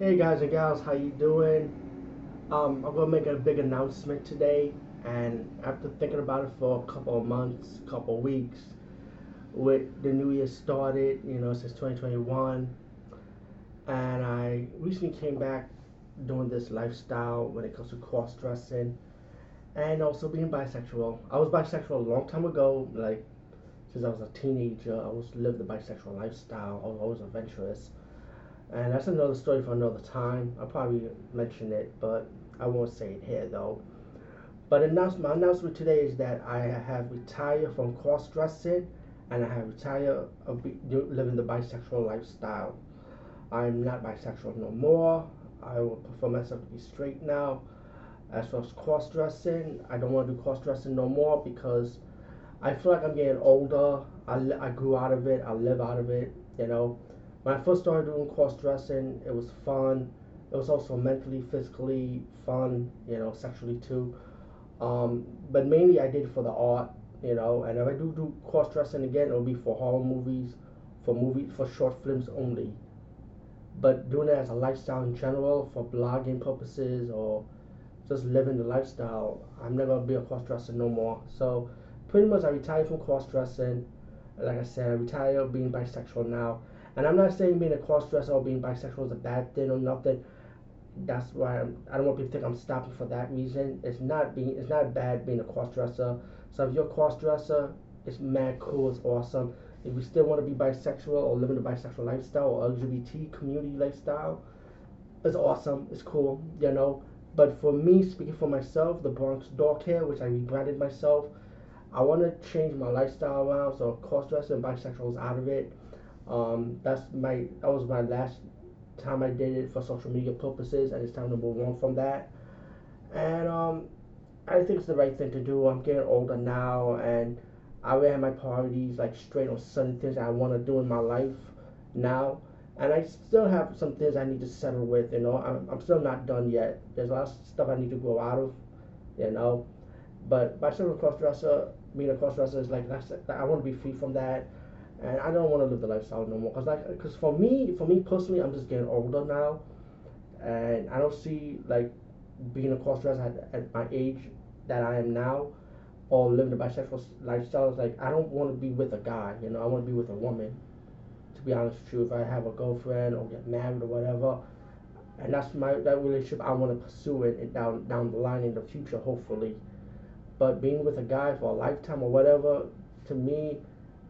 Hey guys and gals, how you doing? Um, I'm gonna make a big announcement today, and after thinking about it for a couple of months, couple of weeks, with the new year started, you know, since 2021, and I recently came back doing this lifestyle when it comes to cross dressing, and also being bisexual. I was bisexual a long time ago, like since I was a teenager. I was lived the bisexual lifestyle. I was always adventurous and that's another story for another time. I'll probably mention it, but I won't say it here though. But announce, my announcement today is that I have retired from cross dressing and I have retired of living the bisexual lifestyle. I'm not bisexual no more. I will prefer myself to be straight now. As far as cross dressing, I don't want to do cross dressing no more because I feel like I'm getting older. I, I grew out of it. I live out of it. You know, when I first started doing cross dressing, it was fun. It was also mentally, physically fun, you know, sexually too. Um, but mainly I did it for the art, you know. And if I do do cross dressing again, it'll be for horror movies, for movie, for short films only. But doing it as a lifestyle in general, for blogging purposes or just living the lifestyle, I'm never gonna be a cross dresser no more. So pretty much I retired from cross dressing. Like I said, I retired being bisexual now. And I'm not saying being a cross dresser or being bisexual is a bad thing or nothing. That's why I'm, I don't want people to think I'm stopping for that reason. It's not being it's not bad being a cross dresser. So if you're a cross dresser, it's mad cool, it's awesome. If you still want to be bisexual or living a bisexual lifestyle or LGBT community lifestyle, it's awesome. It's cool, you know. But for me, speaking for myself, the Bronx Dark Hair, which I rebranded myself, I want to change my lifestyle around. So cross dresser and bisexual is out of it. Um, that's my that was my last time I did it for social media purposes, and it's time to move on from that. And um, I think it's the right thing to do. I'm getting older now, and I already have my priorities like straight on certain things I want to do in my life now. And I still have some things I need to settle with. You know, I'm, I'm still not done yet. There's a lot of stuff I need to grow out of. You know, but by being a cross dresser, being a cross dresser is like that's I want to be free from that and I don't want to live the lifestyle no more. Cause like, cause for me, for me personally, I'm just getting older now, and I don't see like being a cross dresser at, at my age that I am now, or living a bisexual lifestyle. Like I don't want to be with a guy. You know, I want to be with a woman. To be honest with you, if I have a girlfriend or get married or whatever, and that's my that relationship I want to pursue it, it down down the line in the future, hopefully. But being with a guy for a lifetime or whatever, to me,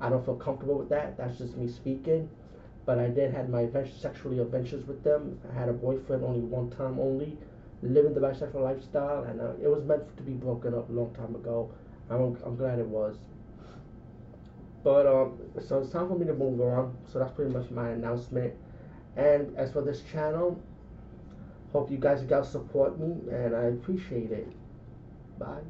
I don't feel comfortable with that. That's just me speaking. But I did had my sexually adventures with them. I had a boyfriend only one time only, living the bisexual lifestyle, and uh, it was meant to be broken up a long time ago. I'm, I'm glad it was. But um, so it's time for me to move on. So that's pretty much my announcement. And as for this channel, hope you guys guys support me, and I appreciate it. Bye.